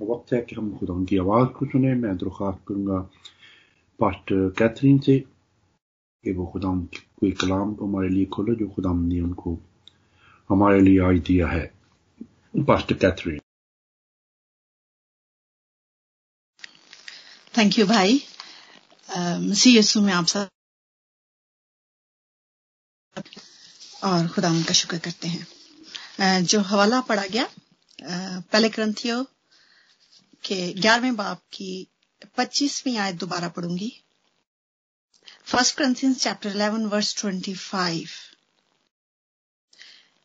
हम खुदा की आवाज़ को सुने मैं दरख्वास्त करूँगा पास्टर कैथरीन से कि वो खुदा कोई कलाम को हमारे लिए खोलो जो खुदा ने उनको हमारे लिए आज दिया है पास्टर कैथरीन थैंक यू भाई में आप सब और खुदा का शुक्र करते हैं। जो हवाला पढ़ा गया पहले ग्रंथियों के ग्यारहवें बाप की पच्चीसवीं आयत दोबारा पढ़ूँगी। First Corinthians chapter eleven verse twenty five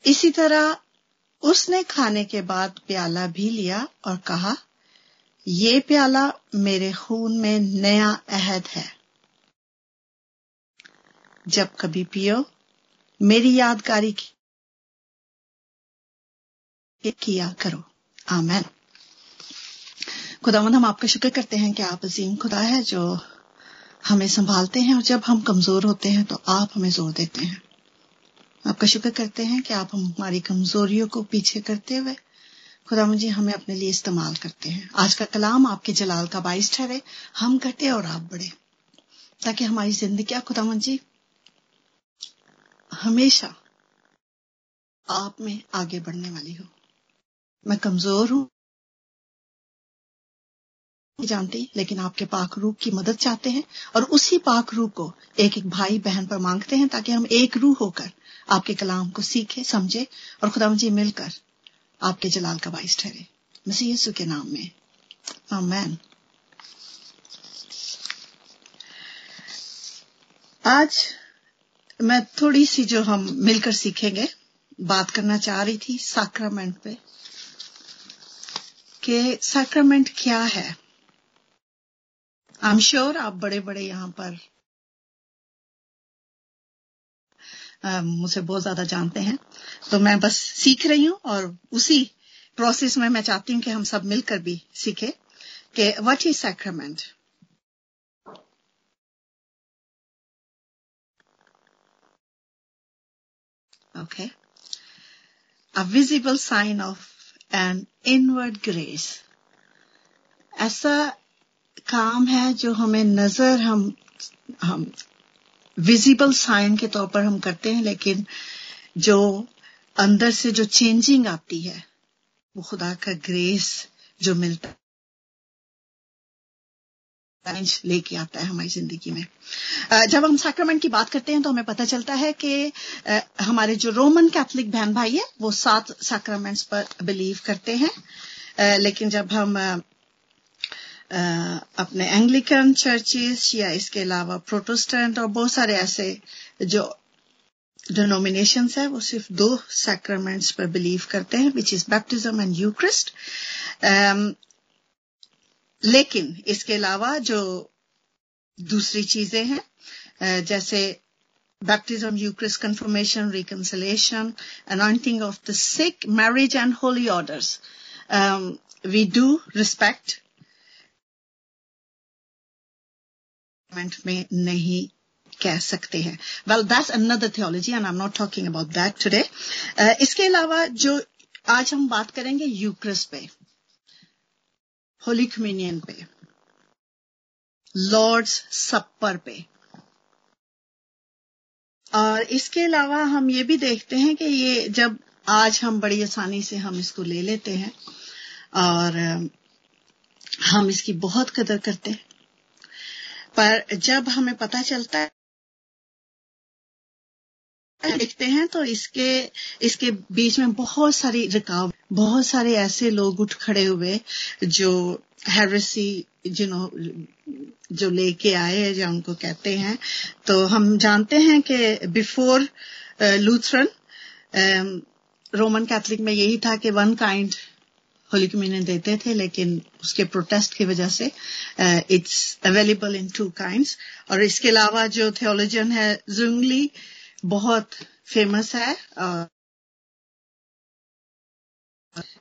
इसी तरह उसने खाने के बाद प्याला भी लिया और कहा, ये प्याला मेरे खून में नया अहद है। जब कभी पियो, मेरी यादगारी की किया करो। आमेन। खुदावन हम आपका शुक्र करते हैं कि आप अजीम खुदा है जो हमें संभालते हैं और जब हम कमज़ोर होते हैं तो आप हमें ज़ोर देते हैं। आपका शुक्र करते हैं कि आप हमारी कमजोरियों को पीछे करते हुए खुदा जी हमें अपने लिए इस्तेमाल करते हैं। आज का कलाम आपके जलाल का बाइस ठहरे, हम घटे और आप बढ़े, ताकि हमारी ज़िंदगी खुदा जी, हमेशा आप में आगे बढ़ने वाली हो। मैं कमज़ोर हूँ जानती, लेकिन आपके पाक रूप की मदद चाहते हैं और उसी पाक रूप को एक एक भाई बहन पर मांगते हैं ताकि हम एक रूह होकर आपके कलाम को सीखे, समझे और खुदा मुझे मिलकर आपके जलाल का बाइस ठहरे। मसीह यीशु के नाम में। आमेन। आज मैं थोड़ी सी जो हम मिलकर सीखेंगे, बात करना चाह रही थी सैक्रामेंट पे, कि सैक्रामेंट क्या है? आई एम श्योर आप बड़े बड़े यहाँ पर मुझे बहुत ज़्यादा जानते हैं। तो मैं बस सीख रही हूँ और उसी प्रोसेस में मैं चाहती हूँ कि हम सब मिलकर भी सीखे कि what is sacrament okay. A visible sign of an inward grace. ऐसा काम है जो हमें नज़र हम हम विजिबल साइन के तौर पर हम करते हैं, लेकिन जो अंदर से जो चेंजिंग आती है, वो खुदा का ग्रेस जो मिलता है लेके आता है हमारी ज़िंदगी में। जब हम सैक्रामेंट की बात करते हैं तो हमें पता चलता है कि हमारे जो रोमन कैथोलिक बहन भाई है, वो सात सैक्रामेंट्स पर बिलीव करते हैं। लेकिन जब हम अपने एंग्लिकन चर्चेस या इसके अलावा प्रोटेस्टेंट और बहुत सारे ऐसे जो डिनोमिनेशन है, वो सिर्फ़ दो सैक्रामेंट्स पर बिलीव करते हैं which is baptism and Eucharist लेकिन इसके अलावा जो दूसरी चीज़ें हैं जैसे baptism Eucharist confirmation reconciliation anointing of the sick marriage and holy orders we do respect में नहीं कह सकते हैं। Well that's another theology and I am not talking about that today इसके अलावा जो आज हम बात करेंगे यूक्रस पे होली कम्युनियन पे लॉर्ड्स सप्पर पे। और इसके अलावा हम ये भी देखते हैं कि ये जब आज हम बड़ी आसानी से हम इसको ले लेते हैं और हम इसकी बहुत कदर करते हैं। पर जब हमें पता चलता है, देखते हैं तो इसके इसके बीच में बहुत सारी रुकावट बहुत सारे ऐसे लोग उठ खड़े हुए जो हेरेसी जिन्हों जो लेके आए या उनको कहते हैं। तो हम जानते हैं कि बिफोर लूथरन रोमन कैथलिक में यही था कि वन काइंड होली कम्युनियन देते थे लेकिन उसके प्रोटेस्ट की वजह से it's available in two kinds और इसके अलावा जो थियोलॉजियन है जुंगली बहुत फ़ेमस है uh,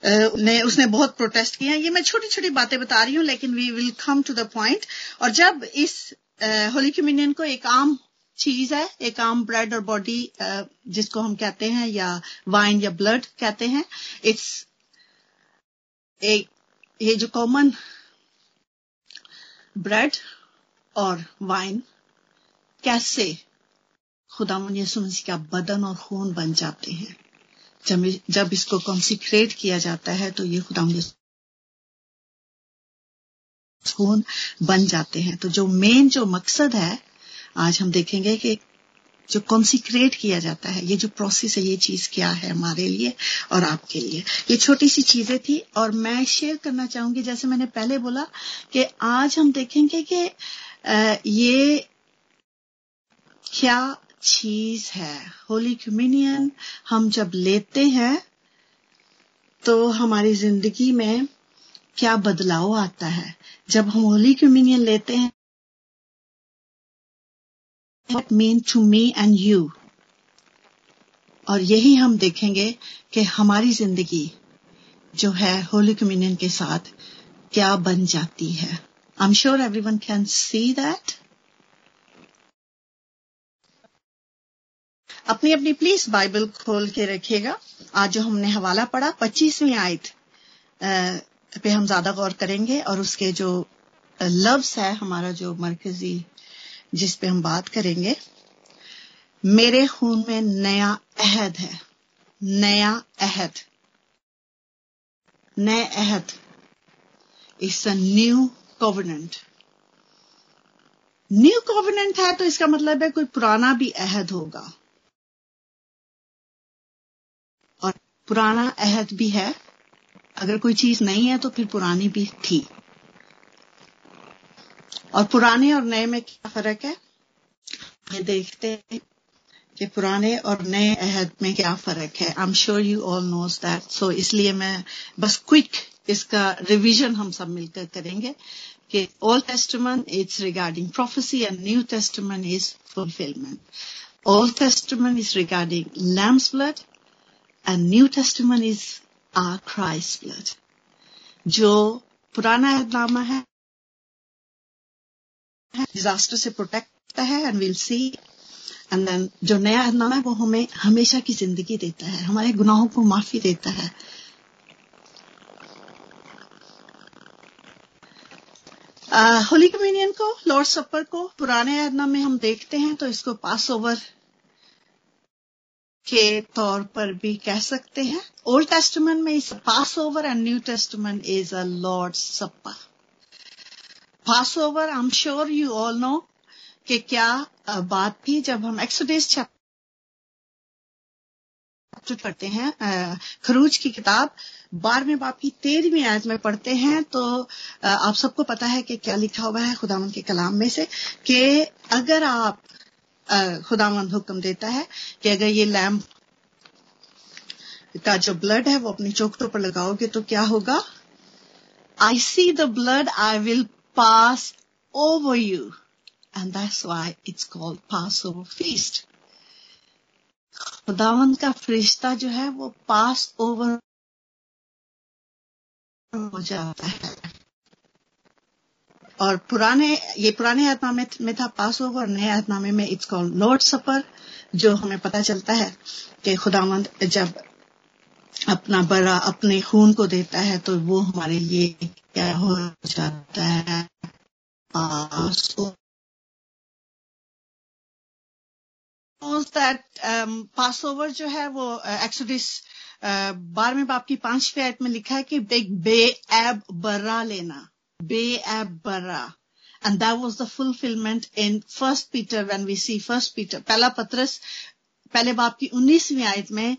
ने उसने बहुत प्रोटेस्ट किया ये मैं छोटी छोटी बातें बता रही हूँ लेकिन we will come to the point और जब इस होली कम्युनियन को एक आम चीज़ है एक आम ब्रेड और बॉडी जिसको हम कहते हैं या वाइन या ब्लड कहते हैं इट्स a ये जो कॉमन ब्रेड और वाइन कैसे खुदा यसु का बदन और खून बन जाते हैं? जब जब इसको कॉन्सिक्रेट किया जाता है तो ये खुदा खून बन जाते हैं। तो जो मेन जो मकसद है, आज हम देखेंगे कि जो कॉन्सिक्रेट किया जाता है, ये जो प्रोसेस है, ये चीज़ क्या है हमारे लिए और आपके लिए। ये छोटी सी चीज़ें थी और मैं शेयर करना चाहूँगी, जैसे मैंने पहले बोला कि आज हम देखेंगे कि ये क्या चीज़ है। होली कम्युनियन हम जब लेते हैं तो हमारी ज़िंदगी में क्या बदलाव आता है? जब हम होली कम्युनियन लेते हैं what mean to me and you. और यही हम देखेंगे कि हमारी ज़िंदगी जो है होली कम्युनियन के साथ क्या बन जाती है। I am sure everyone can see that अपनी अपनी प्लीज़ बाइबल खोल के रखिएगा। आज जो हमने हवाला पढ़ा, पच्चीसवीं आयत पे हम ज़्यादा गौर करेंगे और उसके जो लव्स है, हमारा जो मरकजी जिस पे हम बात करेंगे, मेरे खून में नया अहद है। नया अहद। नए अहद। It's a new covenant new covenant है तो इसका मतलब है कोई पुराना भी अहद होगा। और पुराना अहद भी है। अगर कोई चीज़ नहीं है तो फिर पुरानी भी थी। और पुराने और नए में क्या फ़र्क है? ये देखते हैं कि पुराने और नए अहद में क्या फ़र्क है। I am sure you all knows that so इसलिए मैं बस क्विक इसका रिवीजन हम सब मिलकर करेंगे कि Old Testament it's regarding prophecy and New Testament is fulfillment Old Testament is regarding lamb's blood and New Testament is our Christ blood जो पुराना अहदनामा है डिजास्टर से प्रोटेक्ट करता है and will see and then जो नया अहदनामा है, वो हमें हमेशा की ज़िंदगी देता है। हमारे गुनाहों को माफ़ी देता है। होली कम्युनियन को लॉर्ड सपर को, पुराने अहदनामे में हम देखते हैं तो इसको पास ओवर के तौर पर भी कह सकते हैं। ओल्ड टेस्टमेंट में इस Passover and New Testament is a Lord supper Passover I am sure you all know कि क्या बात थी जब हम एक्सोडेस चैप्टर पढ़ते हैं खरूज की किताब, बारहवें बाप की तेरहवीं आयत में पढ़ते हैं तो आप सबको पता है कि क्या लिखा हुआ है खुदावन के कलाम में से कि अगर आप खुदावन हुक्म देता है कि अगर ये लैम्प का जो ब्लड है वो अपनी चौकटों पर लगाओगे तो क्या होगा? I see the blood I will pass over you. And that's why it's called Passover feast. खुदावन का फरिश्ता जो है, वो पास ओवर हो जाता है और पुराने, ये पुराने आत्मामे, में था पास ओवर नए आत्मामे में इट्स कॉल्ड लॉर्ड सपर जो हमें पता चलता है कि खुदावंद जब अपना बड़ा, अपने खून को देता है तो वो हमारे लिए क्या हो जाता है। पास ओवर जो है वो एक्सोडिस बारहवें बाप की पाँचवें आयत में लिखा है कि एक बे एब बर्रा लेना। बे एब बर्रा। And that was the fulfillment in First Peter when we see First Peter पहला पत्रस, पहले बाप की उन्नीसवीं आयत में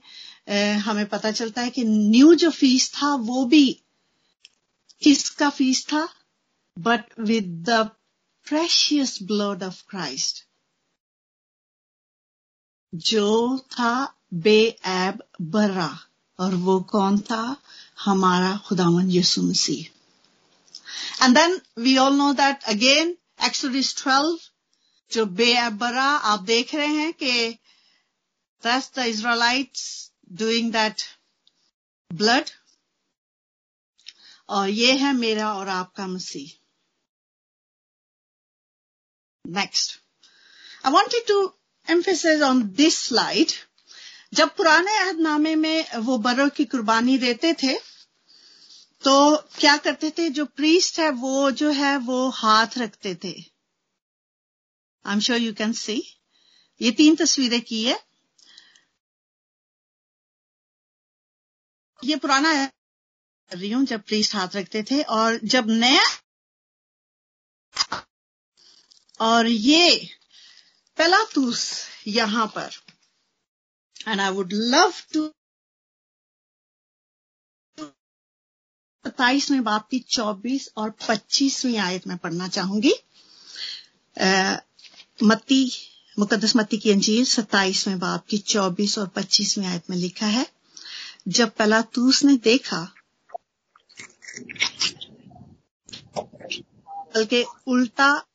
हमें पता चलता है कि न्यू जो फ़ीस था वो भी किसका फ़ीस था? But with the precious blood of Christ जो था बे एब बर्रा और वो कौन था? हमारा खुदावन Yesu Masih. And then we all know that again Exodus 12 जो बे एब बर्रा आप देख रहे हैं कि that's the Israelites doing that blood और ये है मेरा और आपका मसीह। Next I wanted to emphasize on this slide जब पुराने अहदनामे में वो बरों की कुर्बानी देते थे तो क्या करते थे? जो प्रीस्ट है, वो जो है, वो हाथ रखते थे। I am sure you can see ये तीन तस्वीरें की है। ये पुराना है रही हूँ जब प्रीस्ट हाथ रखते थे और जब नया और ये पेलातूस यहाँ पर and I would love to सताइसवें बाप की चौबीस और पच्चीसवीं आयत में पढ़ना चाहूँगी। मत्ती मुकदस मत्ती की अंजीर सत्ताईसवें बाप की चौबीस और पच्चीसवीं आयत में लिखा है, जब पलातूस ने देखा बल्कि उल्टा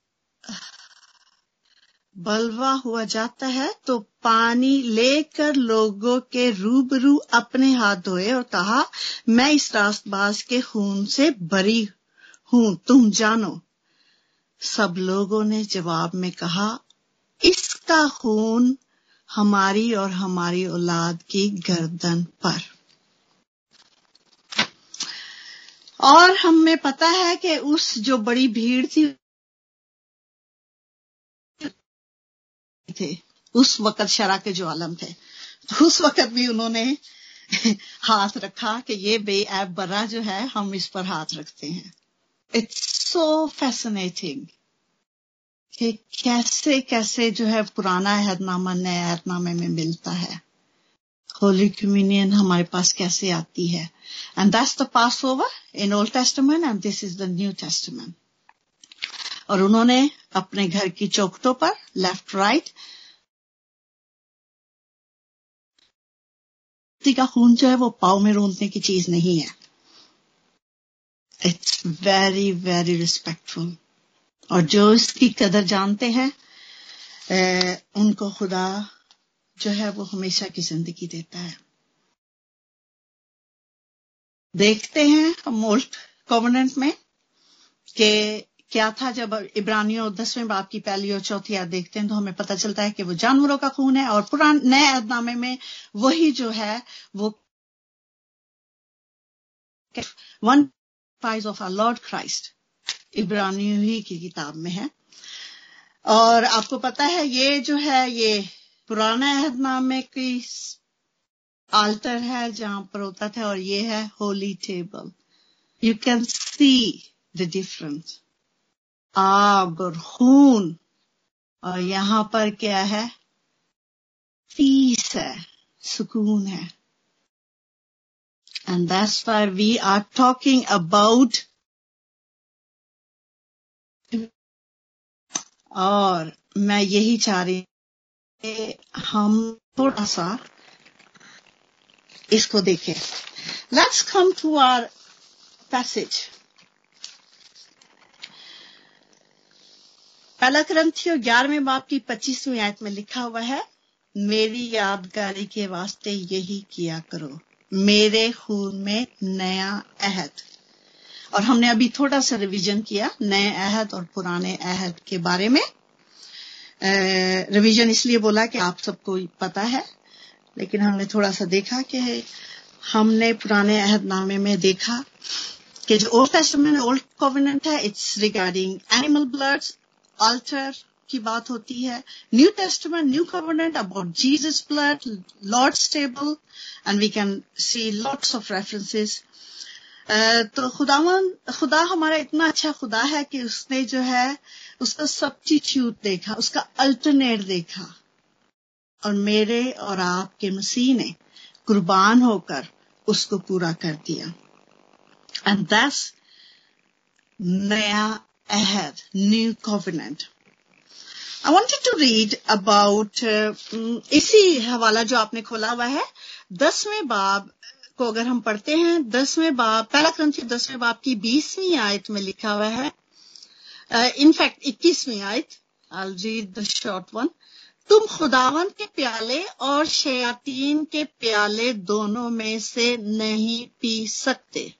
बलवा हुआ जाता है तो पानी लेकर लोगों के रूबरू अपने हाथ धोए और कहा, मैं इस रास्तबाज के खून से बरी हूँ, तुम जानो। सब लोगों ने जवाब में कहा, इसका खून हमारी और हमारी औलाद की गर्दन पर। और हमें पता है कि उस जो बड़ी भीड़ थी, थे, उस वक्त शरा के जो आलम थे तो उस वक्त भी उन्होंने हाथ रखा कि ये बेऐब बरा जो है, हम इस पर हाथ रखते हैं। इट्स सो फैसिनेटिंग कि कैसे कैसे जो है पुराना अहदनामा नए अहदनामे में मिलता है। होली कम्युनियन हमारे पास कैसे आती है? And that's the Passover in Old Testament and this is the New Testament और उन्होंने अपने घर की चौकटों पर लेफ़्ट राइट का खून जो है वो पाव में रोनने की चीज़ नहीं है। इट्स वेरी वेरी रिस्पेक्टफुल और जो इसकी कदर जानते हैं उनको खुदा जो है वो हमेशा की ज़िंदगी देता है। देखते हैं हम ओल्ड कॉवर्नेंट में कि क्या था जब इब्रानियों दसवें बाप की पहली और चौथी याद देखते हैं तो हमें पता चलता है कि वो जानवरों का खून है और पुरान नए अहदनामे में वही जो है वो one phase of our Lord Christ इब्रानियों ही की किताब में है। और आपको पता है ये जो है ये पुराना अहदनामे की आल्टर है जहाँ पर होता था और ये है holy table you can see the difference आग और खून और यहाँ पर क्या है? पीस है, सुकून है. And that's why we are talking about और मैं यही चाह रही हम थोड़ा सा इसको देखें। Let's come to our passage पहला ग्रंथियों ग्यारहवें बाप की पच्चीसवीं आयत में लिखा हुआ है, मेरी यादगारी के वास्ते यही किया करो। मेरे खून में नया अहद। और हमने अभी थोड़ा सा रिवीजन किया, नए अहद और पुराने अहद के बारे में। रिवीजन इसलिए बोला कि आप सबको पता है, लेकिन हमने थोड़ा सा देखा कि हमने पुराने अहदनामे में देखा कि जो ओल्ड टेस्टमेंट ओल्ड कॉविनेंट है it's regarding animal bloods altar की बात होती है New Testament new covenant about Jesus blood Lord's table and we can see lots of references तो खुदावन, खुदा हमारा इतना अच्छा खुदा है कि उसने जो है उसका सब्स्टिट्यूट देखा उसका अल्टरनेट देखा और मेरे और आपके मसीह ने कुर्बान होकर उसको पूरा कर दिया एंड दस नया अहद new. I wanted to read about uh, इसी हवाला जो आपने खोला हुआ है दसवें बाब को अगर हम पढ़ते हैं दसवें बाब पहला ग्रंथी दसवें बाब की बीसवीं आयत में लिखा हुआ है इनफैक्ट इक्कीसवीं आयत I read the short one तुम खुदावन के प्याले और शयातीन के प्याले दोनों में से नहीं पी सकते।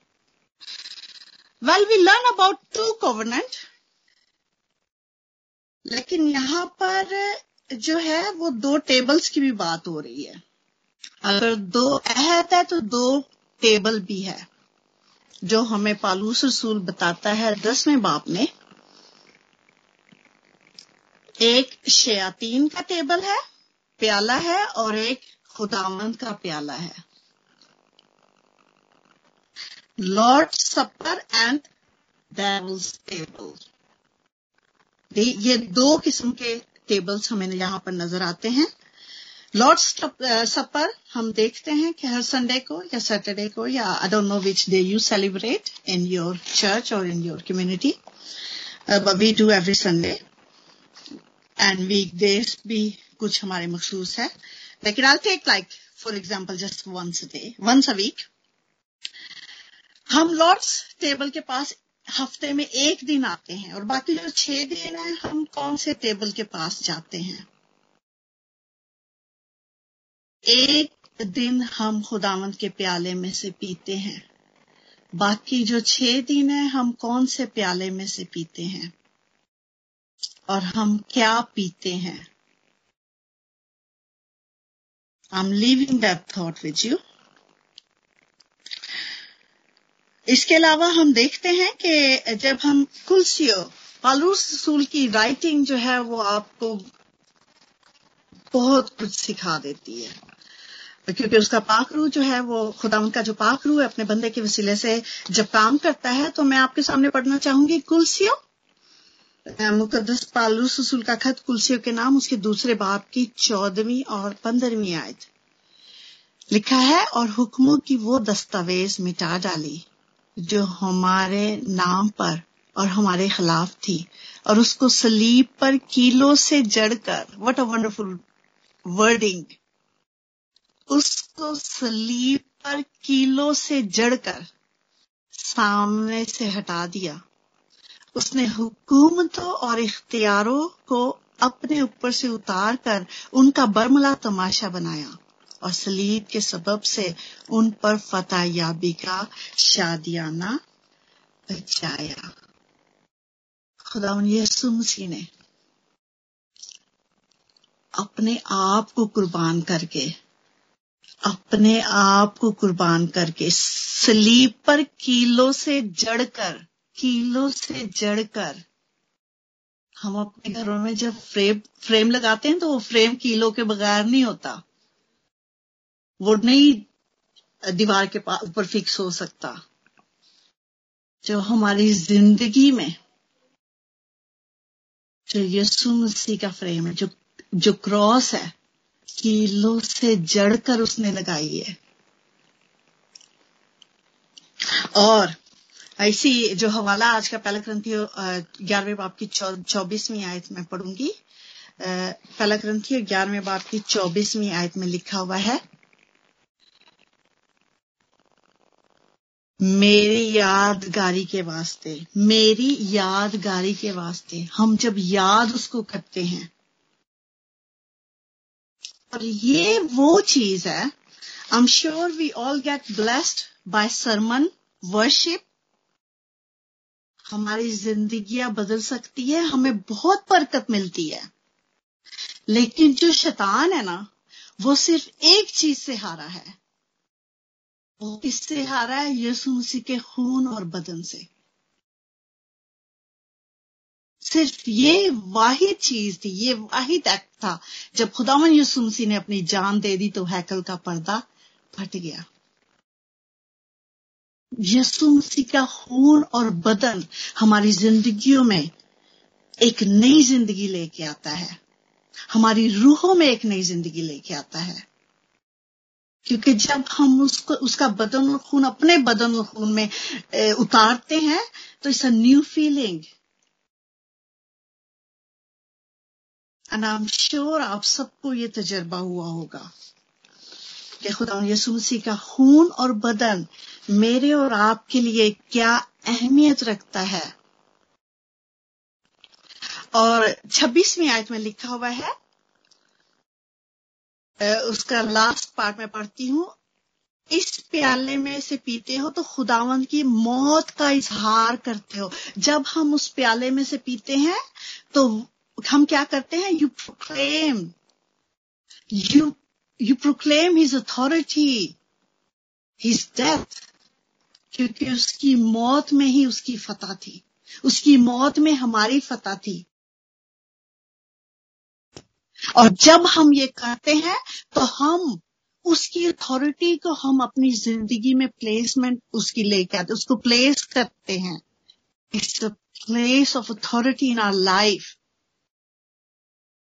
Well we learn about two covenant लेकिन यहाँ पर जो है, वो दो टेबल्स की भी बात हो रही है। अगर दो अहद है तो दो टेबल भी है, जो हमें पालूस रसूल बताता है दसवें बाप में। एक शयातीन का टेबल है, प्याला है और एक खुदावंद का प्याला है। Lord supper and devil's table ये दो किस्म के टेबल्स हमें यहाँ पर नज़र आते हैं। लॉर्ड सपर हम देखते हैं कि हर संडे को या सैटरडे को या I don't know which day you celebrate in your church और in your community we do every Sunday and week days भी कुछ हमारे मखसूस है। लेकिन I take like for example just once day once a week हम Lord's table के पास हफ़्ते में एक दिन आते हैं और बाकी जो छह दिन है, हम कौन से टेबल के पास जाते हैं? एक दिन हम खुदावंत के प्याले में से पीते हैं। बाकी जो छह दिन है, हम कौन से प्याले में से पीते हैं? और हम क्या पीते हैं? I am leaving that thought which you इसके अलावा हम देखते हैं कि जब हम कुलसियो, पालूस रसूल की राइटिंग जो है वो आपको बहुत कुछ सिखा देती है। क्योंकि उसका पाकरू जो है वो, खुदा उनका जो पाकरू है, अपने बंदे के वसीले से जब काम करता है तो मैं आपके सामने पढ़ना चाहूँगी, कुलसियो मुकदस पालूस रसूल का खत कुलसियो के नाम, उसके दूसरे बाप की चौदहवीं और पंद्रहवीं आयत। लिखा है, और हुक्मों की वो दस्तावेज़ मिटा डाली, जो हमारे नाम पर और हमारे खिलाफ थी, और उसको सलीब पर कीलो से जड़कर व्हाट अ वंडरफुल वर्डिंग उसको सलीब पर कीलो से जड़कर सामने से हटा दिया उसने हुकूमतों और इख्तियारों को अपने ऊपर से उतार कर उनका बरमला तमाशा बनाया और सलीब के सबब से उन पर फतेह याबी का शादियाना बचाया। खुदा यसु मसीह ने अपने आप को कुर्बान करके, अपने आप को कुर्बान करके सलीब पर कीलो से जड़कर कीलो से जड़कर हम अपने घरों में जब फ्रेम फ्रेम लगाते हैं तो वो फ्रेम कीलों के बगैर नहीं होता। वो नहीं दीवार के पास ऊपर फिक्स हो सकता। जो हमारी ज़िंदगी में, जो यीशु मसीह का फ्रेम है, जो जो क्रॉस है, कीलों से जड़कर उसने लगाई है। और ऐसी जो हवाला आज का पहला ग्रंथी ग्यारहवें बाप की चौबीसवीं आयत में पढ़ूँगी। पहला ग्रंथी ग्यारहवें बाप की चौबीसवीं आयत में लिखा हुआ है, मेरी यादगारी के वास्ते, मेरी यादगारी के वास्ते हम जब याद उसको करते हैं। और ये वो चीज़ है I am sure we all get blessed by sermon worship हमारी जिंदगियाँ बदल सकती है, हमें बहुत बरकत मिलती है। लेकिन जो शैतान है ना, वो सिर्फ़ एक चीज़ से हारा है। वो किससे हारा है? यीशु मसीह के खून और बदन से। सिर्फ़ ये वाहिद चीज़ थी, ये वाहिद एक्ट था। जब खुदावन यीशु मसीह ने अपनी जान दे दी तो हैकल का पर्दा फट गया। यीशु मसीह का खून और बदन हमारी जिंदगियों में एक नई ज़िंदगी लेके आता है। हमारी रूहों में एक नई ज़िंदगी लेके आता है। क्योंकि जब हम उसको उसका बदन और खून अपने बदन और खून में ए, उतारते हैं तो it's a new feeling and I am sure आप सबको ये तजर्बा हुआ होगा कि खुदा यसु का खून और बदन मेरे और आपके लिए क्या अहमियत रखता है? और छब्बीसवीं आयत में लिखा हुआ है उसका लास्ट पार्ट में पढ़ती हूँ। इस प्याले में से पीते हो तो खुदावंद की मौत का इजहार करते हो। जब हम उस प्याले में से पीते हैं तो हम क्या करते हैं? You proclaim you you proclaim his authority his death क्योंकि उसकी मौत में ही उसकी फतह थी। उसकी मौत में हमारी फतह थी। और जब हम ये करते हैं तो हम उसकी अथॉरिटी को हम अपनी ज़िंदगी में प्लेसमेंट उसकी लेके आते उसको प्लेस करते हैं। It's a place of authority in our life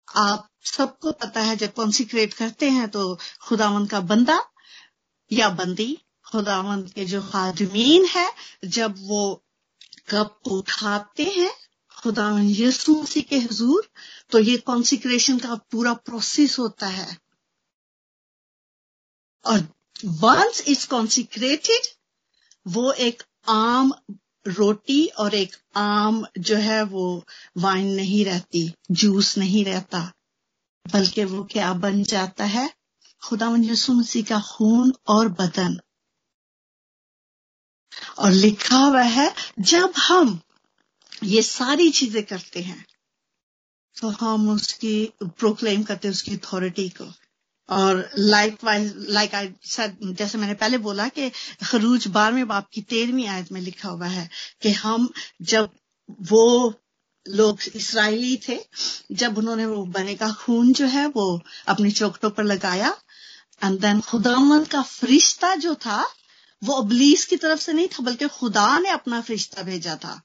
आप सबको पता है, जब कॉन्सिक्रेट करते हैं तो खुदावन का बंदा या बंदी खुदावन के जो खादमीन है, जब वो कप उठाते हैं खुदावन यीशु मसीह के हजूर तो ये कॉन्सिक्रेशन का पूरा प्रोसेस होता है। और वंस इट्स कॉन्सिक्रेटेड वो एक आम रोटी और एक आम जो है वो वाइन नहीं रहती जूस नहीं रहता, बल्कि वो क्या बन जाता है? खुदा यसु मसीह का खून और बदन। और लिखा हुआ है, जब हम ये सारी चीज़ें करते हैं तो हम उसकी प्रोक्लेम करते हैं उसकी अथॉरिटी को। और लाइक वाइज लाइक आई जैसे मैंने पहले बोला कि खरूज बारहवें बाप की तेरहवीं आयत में लिखा हुआ है कि हम जब वो लोग इसराइली थे, जब उन्होंने वो बने का खून जो है वो अपनी चौकटों पर लगाया एंड देन खुदावन का फरिश्ता जो था वो अबलीस की तरफ़ से नहीं था, बल्कि खुदा ने अपना फरिश्ता भेजा था।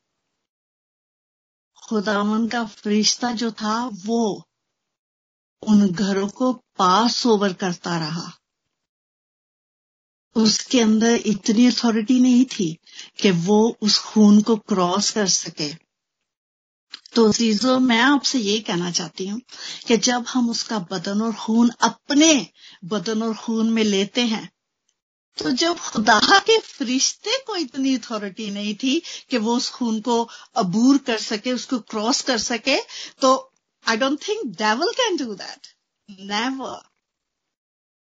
खुदावन का फरिश्ता जो था, वो उन घरों को पास ओवर करता रहा। उसके अंदर इतनी अथॉरिटी नहीं थी कि वो उस खून को क्रॉस कर सके। तो चीज़ों मैं आपसे ये कहना चाहती हूँ कि जब हम उसका बदन और खून अपने बदन और खून में लेते हैं तो जब खुदा के फरिश्ते को इतनी अथॉरिटी नहीं थी कि वो उस खून को अबूर कर सके, उसको क्रॉस कर सके तो I don't think devil can do that never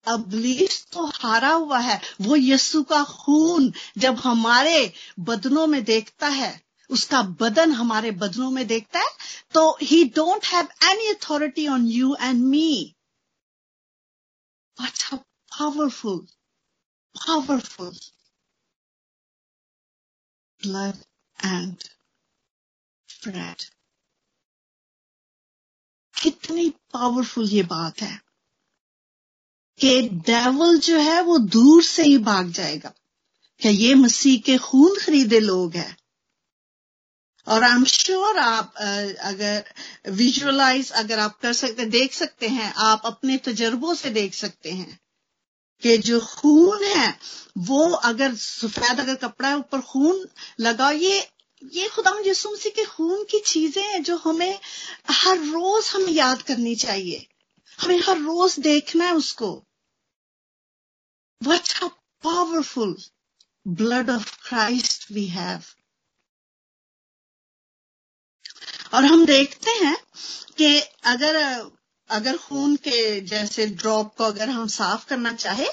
अबलीस तो हारा हुआ है। वो यस्सु का खून जब हमारे बदनों में देखता है, उसका बदन हमारे बदनों में देखता है तो he don't have any authority on you and me what powerful powerful blood and bread. कितनी पावरफुल ये बात है कि डेवल जो है वो दूर से ही भाग जाएगा। क्या ये मसीह के खून खरीदे लोग हैं? और आई एम श्योर आप अगर विजुअलाइज अगर आप कर सकते, देख सकते हैं, आप अपने तजर्बों से देख सकते हैं। कि जो खून है, वो अगर सफ़ेद अगर कपड़ा है, ऊपर खून लगा ये ये खुदा यसु के खून की चीज़ें हैं जो हमें हर रोज हमें याद करनी चाहिए। हमें हर रोज देखना है उसको। What a powerful blood of Christ we have और हम देखते हैं कि अगर अगर खून के जैसे ड्रॉप को अगर हम साफ़ करना चाहे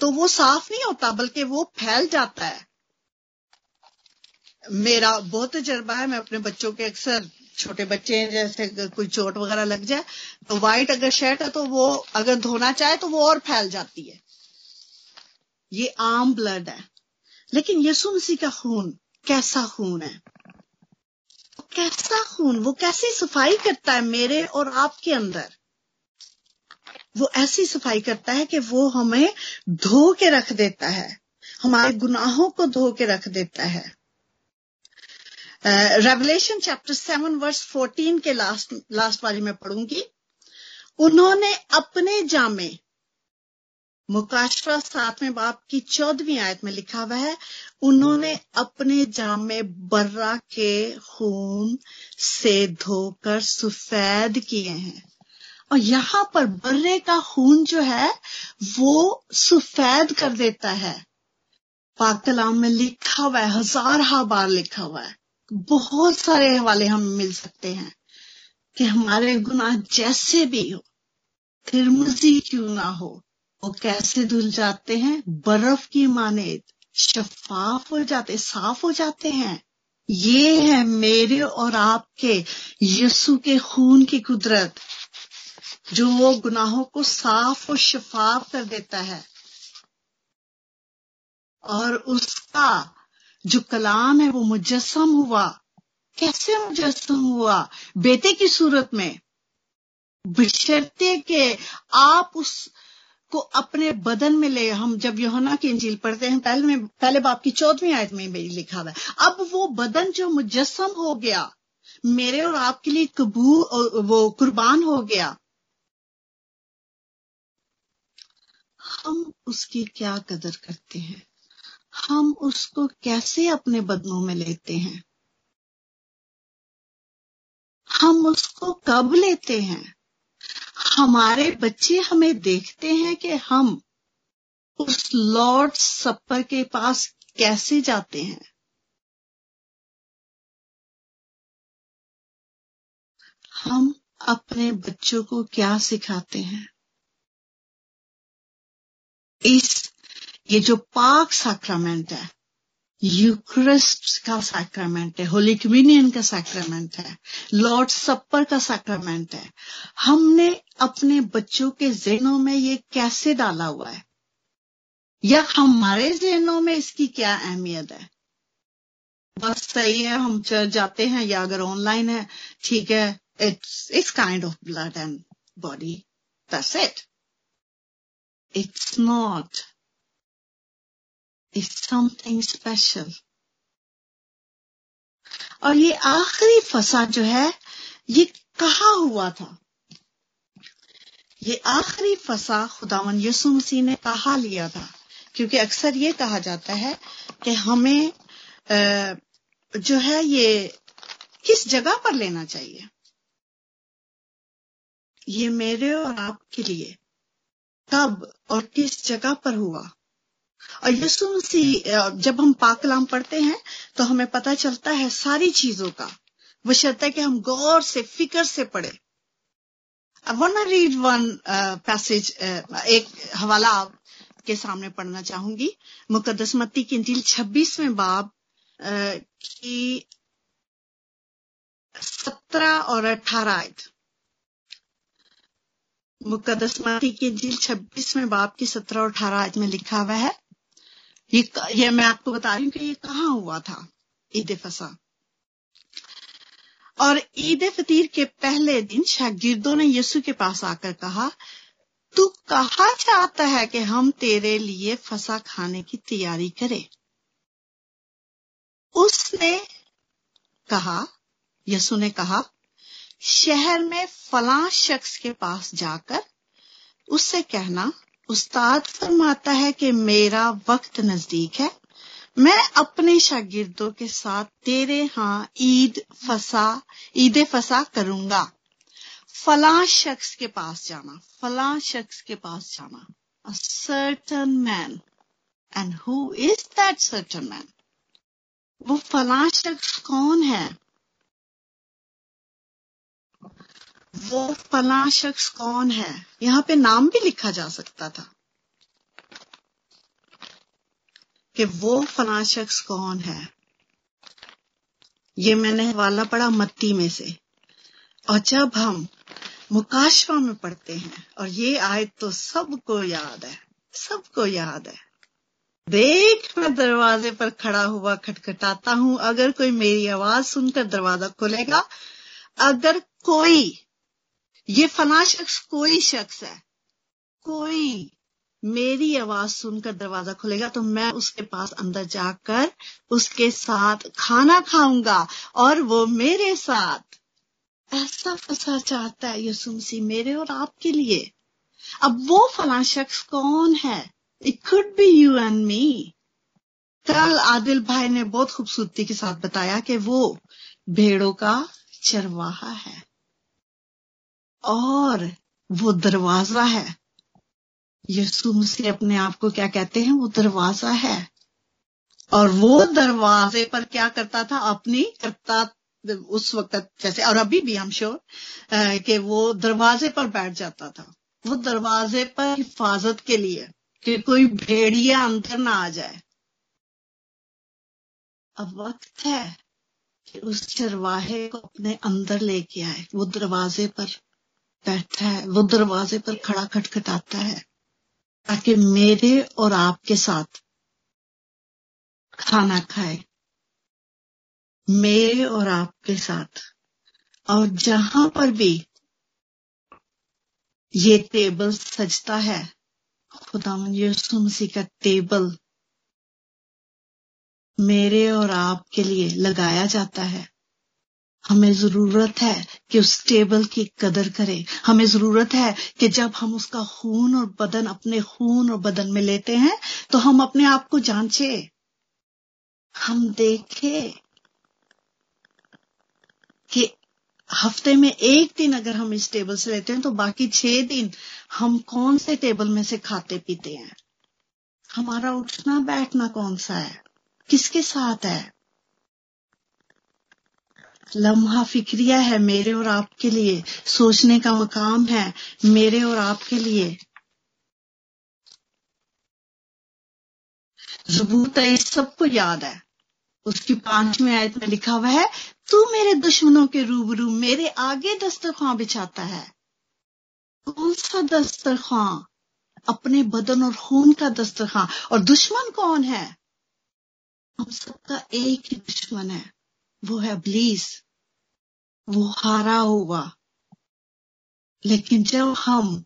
तो वो साफ़ नहीं होता, बल्कि वो फैल जाता है। मेरा बहुत तजर्बा है, मैं अपने बच्चों के अक्सर, छोटे बच्चे हैं, जैसे कोई चोट वगैरह लग जाए तो व्हाइट अगर शर्ट है तो वो अगर धोना चाहे तो वो और फैल जाती है। ये आम ब्लड है। लेकिन यीशु मसीह का खून कैसा खून है? कैसा खून, वो कैसी सफ़ाई करता है मेरे और आपके अंदर? वो ऐसी सफ़ाई करता है कि वो हमें धो के रख देता है। हमारे गुनाहों को धो के रख देता है। Revelation chapter seven verse fourteen के लास्ट लास्ट वाली में पढ़ूँगी। उन्होंने अपने जामे, मुकाशवा सातवें बाप की चौदहवीं आयत में लिखा हुआ है, उन्होंने अपने जामे बर्रा के खून से धोकर सफ़ेद किए हैं। और यहाँ पर बर्रे का खून जो है, वो सफ़ेद कर देता है। पाक कलाम में लिखा हुआ है हज़ार हा बार लिखा हुआ है। बहुत सारे हवाले हम मिल सकते हैं कि हमारे गुनाह जैसे भी हो तिरमजी क्यों ना हो, वो कैसे धुल जाते हैं, बर्फ़ की माने शफाफ हो जाते, साफ़ हो जाते हैं। ये है मेरे और आपके, यीशु के खून की कुदरत। जो वो गुनाहों को साफ़ और शफाफ कर देता है। और उसका जो कलाम है वो मुजस्म हुआ। कैसे मुजस्म हुआ? बेटे की सूरत में बशर्ते के आप उस को अपने बदन में ले, हम जब यहोना की इंजील पढ़ते हैं, पहले में, पहले बाप की चौदहवीं आयत में मेरी लिखा हुआ है। अब वो बदन जो मुजस्म हो गया, मेरे और आपके लिए कबूल, वो कुर्बान हो गया। हम उसकी क्या कदर करते हैं? हम उसको कैसे अपने बदनों में लेते हैं? हम उसको कब लेते हैं? हमारे बच्चे हमें देखते हैं कि हम उस लॉर्ड सप्पर के पास कैसे जाते हैं। हम अपने बच्चों को क्या सिखाते हैं? इस, ये जो पाक सैक्रामेंट है यूक्रिस्ट का सैक्रामेंट है होली कम्युनियन का सैक्रामेंट है लॉर्ड सप्पर का सैक्रामेंट है, हमने अपने बच्चों के जहनों में ये कैसे डाला हुआ है? या हमारे जहनों में इसकी क्या अहमियत है? बस सही है, हम चर्च जाते हैं, या अगर ऑनलाइन है, ठीक है it's it's kind of blood and body that's it it's not is something special. और ये आखिरी फसा जो है, ये कहा हुआ था? ये आखिरी फसा खुदावन यसु मसीह ने कहा लिया था? क्योंकि अक्सर ये कहा जाता है कि हमें जो है ये किस जगह पर लेना चाहिए? ये मेरे और आपके लिए। कब और किस जगह पर हुआ? और यसु मसीह जब हम पाकलाम पढ़ते हैं तो हमें पता चलता है सारी चीज़ों का। वो शर्त है कि हम गौर से, फ़िक्र से पढ़े। I want read one passage एक हवाला के सामने पढ़ना चाहूँगी। मुकदस मत्ती की इंजील छब्बीसवें बाब की सत्रह और अठारह आयत। मुकदस मत्ती की इंजील छब्बीसवें बाप की सत्रह और अठारह आज में लिखा हुआ है। ये ये मैं आपको बता रही हूँ कि ये कहाँ हुआ था, ईद फसा। और ईद फतीर के पहले दिन शागिर्दों ने यीशु के पास आकर कहा, तू कहा चाहता है कि हम तेरे लिए फसा खाने की तैयारी करें? उसने कहा यसु ने कहा शहर में फला शख्स के पास जाकर उससे कहना, उस्ताद फरमाता है कि मेरा वक्त नज़दीक है। मैं अपने शागिर्दों के साथ तेरे यहाँ ईद फसा ईद फसा करूँगा। फला शख्स के पास जाना, फला शख्स के पास जाना। A certain man and who is that certain man वो फला शख्स कौन है? वो फला शख्स कौन है? यहाँ पे नाम भी लिखा जा सकता था कि वो फला शख्स कौन है। ये मैंने हवाला पढ़ा मत्ती में से। और जब हम मुकाशवा में पढ़ते हैं, और ये आयत तो सबको याद है, सबको याद है। देख मैं दरवाजे पर खड़ा हुआ खटखटाता हूँ, अगर कोई मेरी आवाज़ सुनकर दरवाज़ा खोलेगा, अगर कोई ये फला शख्स कोई शख्स है। कोई मेरी आवाज़ सुनकर दरवाज़ा खुलेगा तो मैं उसके पास अंदर जाकर उसके साथ खाना खाऊँगा और वो मेरे साथ। ऐसा फसा चाहता है यसु मसीह मेरे और आपके लिए। अब वो फला शख्स कौन है? It could be you and me कल आदिल भाई ने बहुत खूबसूरती के साथ बताया कि वो भेड़ों का चरवाहा है। और वो दरवाज़ा है। यीशु मसीह अपने आप को क्या कहते हैं? वो दरवाज़ा है। और वो दरवाजे पर क्या करता था? अपनी करता उस वक्त जैसे, और अभी भी हम श्योर कि वो दरवाजे पर बैठ जाता था। वो दरवाजे पर हिफाजत के लिए कि कोई भेड़िया अंदर ना आ जाए। अब वक्त है कि उस चरवाहे को अपने अंदर लेके आए, वो दरवाजे पर। बैठा है, वो दरवाजे पर खड़ा खटखटाता है, ताकि मेरे और आपके साथ खाना खाए। मेरे और आपके साथ। और जहाँ पर भी ये टेबल सजता है खुदा यीशु मसीह का टेबल मेरे और आपके लिए लगाया जाता है। हमें ज़रूरत है कि उस टेबल की कदर करें। हमें ज़रूरत है कि जब हम उसका खून और बदन, अपने खून और बदन में लेते हैं तो हम अपने आप को जांचे। हम देखें कि हफ़्ते में एक दिन अगर हम इस टेबल से लेते हैं तो बाकी छह दिन हम कौन से टेबल में से खाते पीते हैं? हमारा उठना बैठना कौन सा है? किसके साथ है? लम्हा फिक्रिया है मेरे और आपके लिए, सोचने का मकाम है मेरे और आपके लिए। जबूत इस सबको याद है। उसकी पांचवी आयत में लिखा हुआ है, तू मेरे दुश्मनों के रूबरू, मेरे आगे दस्तरखां बिछाता है। कौन सा दस्तरखां अपने बदन और खून का दस्तरखां और दुश्मन कौन है? हम सबका एक ही दुश्मन है। वो है ब्लीस वो हारा हुआ। लेकिन जब हम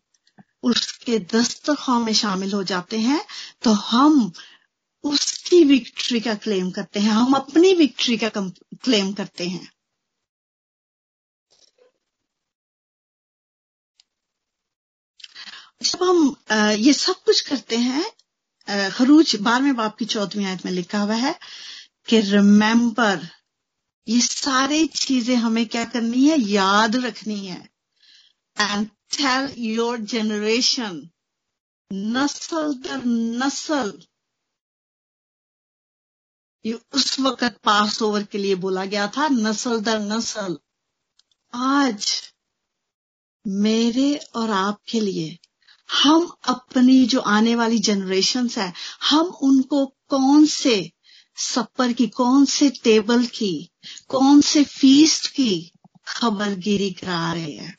उसके दस्तरखां में शामिल हो जाते हैं तो हम उसकी विक्ट्री का क्लेम करते हैं। हम अपनी विक्ट्री का क्लेम करते हैं। जब हम ये सब कुछ करते हैं खरूज बारहवें बाप की चौथवी आयत में लिखा हुआ है कि रिमेंबर ये सारी चीज़ें हमें क्या करनी है? याद रखनी है। एंड टेल योर जनरेशन नस्ल दर नस्ल। ये उस वक्त पास ओवर के लिए बोला गया था, नस्ल दर नस्ल। आज मेरे और आपके लिए हम अपनी जो आने वाली जनरेशन है, हम उनको कौन से सपर की, कौन से टेबल की, कौन से फीस्ट की खबरगिरी करा रहे हैं?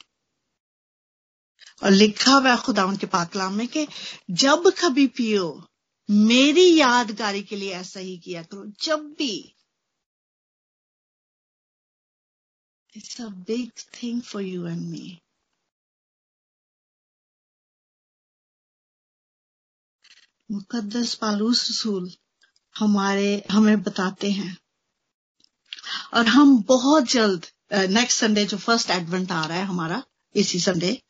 और लिखा हुआ खुदा उनके पाकलाम में कि जब कभी पियो, मेरी यादगारी के लिए ऐसा ही किया करो, जब भी। It's a big thing for you and me मुकद्दस पालूस रसूल हमारे, हमें बताते हैं। और हम बहुत जल्द नेक्स्ट संडे जो फ़र्स्ट एडवेंट आ रहा है हमारा, इसी Sunday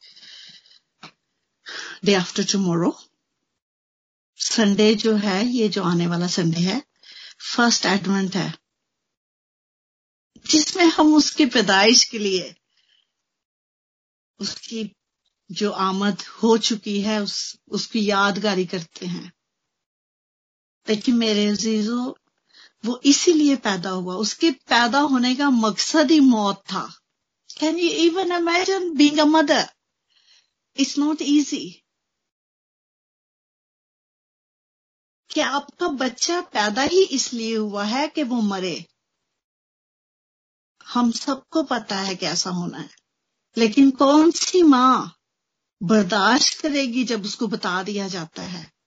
day after tomorrow Sunday जो है, ये जो आने वाला संडे है फ़र्स्ट एडवेंट है। जिसमें हम उसकी पैदाइश के लिए, उसकी जो आमद हो चुकी है, उस, उसकी यादगारी करते हैं। लेकिन मेरे अजीजों वो इसीलिए पैदा हुआ। उसके पैदा होने का मकसद ही मौत था। Can you even imagine being a mother it's not easy कि आपका बच्चा पैदा ही इसलिए हुआ है कि वो मरे? हम सबको पता है कैसा होना है। लेकिन कौन सी माँ बर्दाश्त करेगी जब उसको बता दिया जाता है?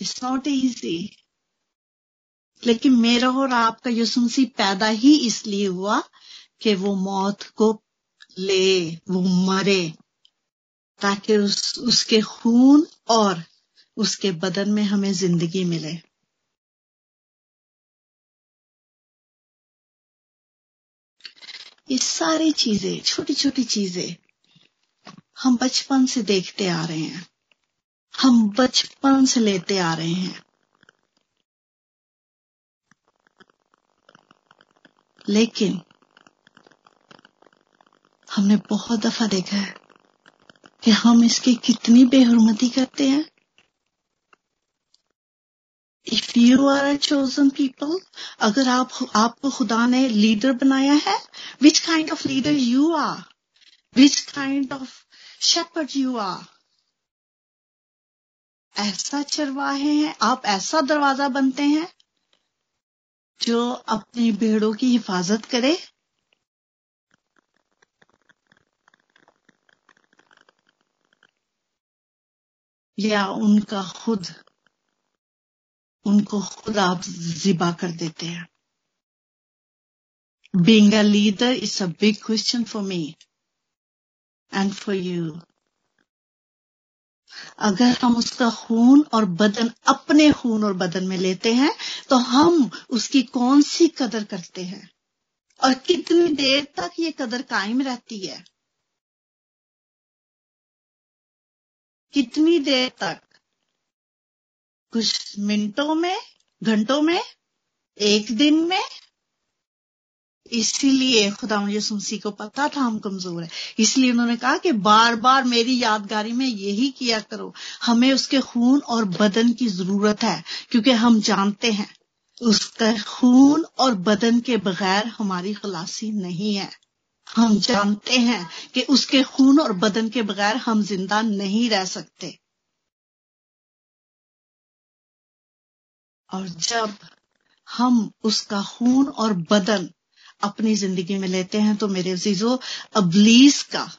इट्स नॉट इजी लेकिन मेरा और आपका यसुमसी पैदा ही इसलिए हुआ कि वो मौत को ले वो मरे ताकि उस, उसके खून और उसके बदन में हमें ज़िंदगी मिले। ये सारी चीज़ें छोटी छोटी चीज़ें हम बचपन से देखते आ रहे हैं। हम बचपन से लेते आ रहे हैं। लेकिन हमने बहुत दफ़ा देखा है कि हम इसकी कितनी बेहरमती करते हैं। If you are a chosen people अगर आप, आपको खुदा ने लीडर बनाया है which kind of leader you are which kind of shepherd you are ऐसा चरवाहे हैं, आप ऐसा दरवाज़ा बनते हैं जो अपनी भेड़ों की हिफाजत करे या उनका खुद, उनको खुद आप जिबा कर देते हैं being a leader is a question for me and for you. अगर हम उसका खून और बदन अपने खून और बदन में लेते हैं तो हम उसकी कौन सी कदर करते हैं? और कितनी देर तक ये कदर कायम रहती है? कितनी देर तक? कुछ मिनटों में, घंटों में, एक दिन में इसीलिए खुदा मुझे मसीह को पता था, हम कमज़ोर है। इसलिए उन्होंने कहा कि बार बार मेरी यादगारी में यही किया करो। हमें उसके खून और बदन की ज़रूरत है, क्योंकि हम जानते हैं, उसका खून और बदन के बगैर हमारी खलासी नहीं है। हम जानते हैं कि उसके खून और बदन के बगैर हम ज़िंदा नहीं रह सकते। और जब हम उसका खून और बदन अपनी ज़िंदगी में लेते हैं तो मेरे अजीजों, अबलीस का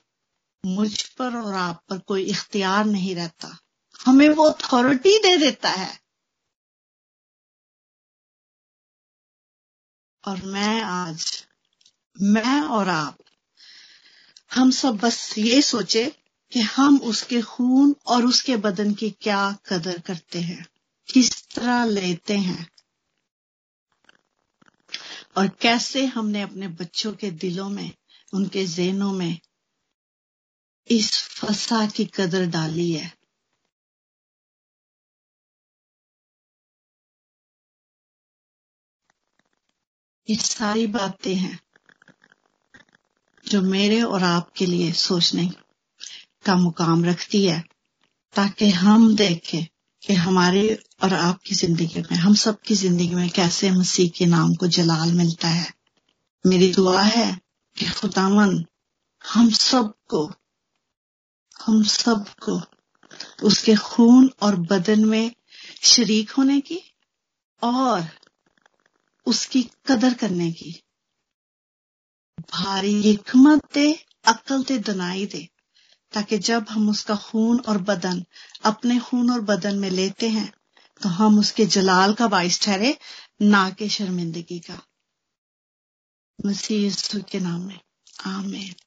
मुझ पर और आप पर कोई इख्तियार नहीं रहता। हमें वो अथॉरिटी दे देता है। और मैं आज, मैं और आप, हम सब बस ये सोचे कि हम उसके खून और उसके बदन की क्या कदर करते हैं, किस तरह लेते हैं। और कैसे हमने अपने बच्चों के दिलों में, उनके जेनों में इस फसा की कदर डाली है। ये सारी बातें हैं जो मेरे और आपके लिए सोचने का मुकाम रखती है, ताकि हम देखें कि हमारे और आपकी ज़िंदगी में, हम सबकी ज़िंदगी में कैसे मसीह के नाम को जलाल मिलता है। मेरी दुआ है कि खुदावन, हम सबको हम सबको उसके खून और बदन में शरीक होने की और उसकी कदर करने की। भारी हिकमत दे अकल दे, दनाई दे। ताकि जब हम उसका खून और बदन, अपने खून और बदन में लेते हैं तो हम उसके जलाल का बाइस ठहरे, ना के शर्मिंदगी का। मसीह के नाम में। आमीन।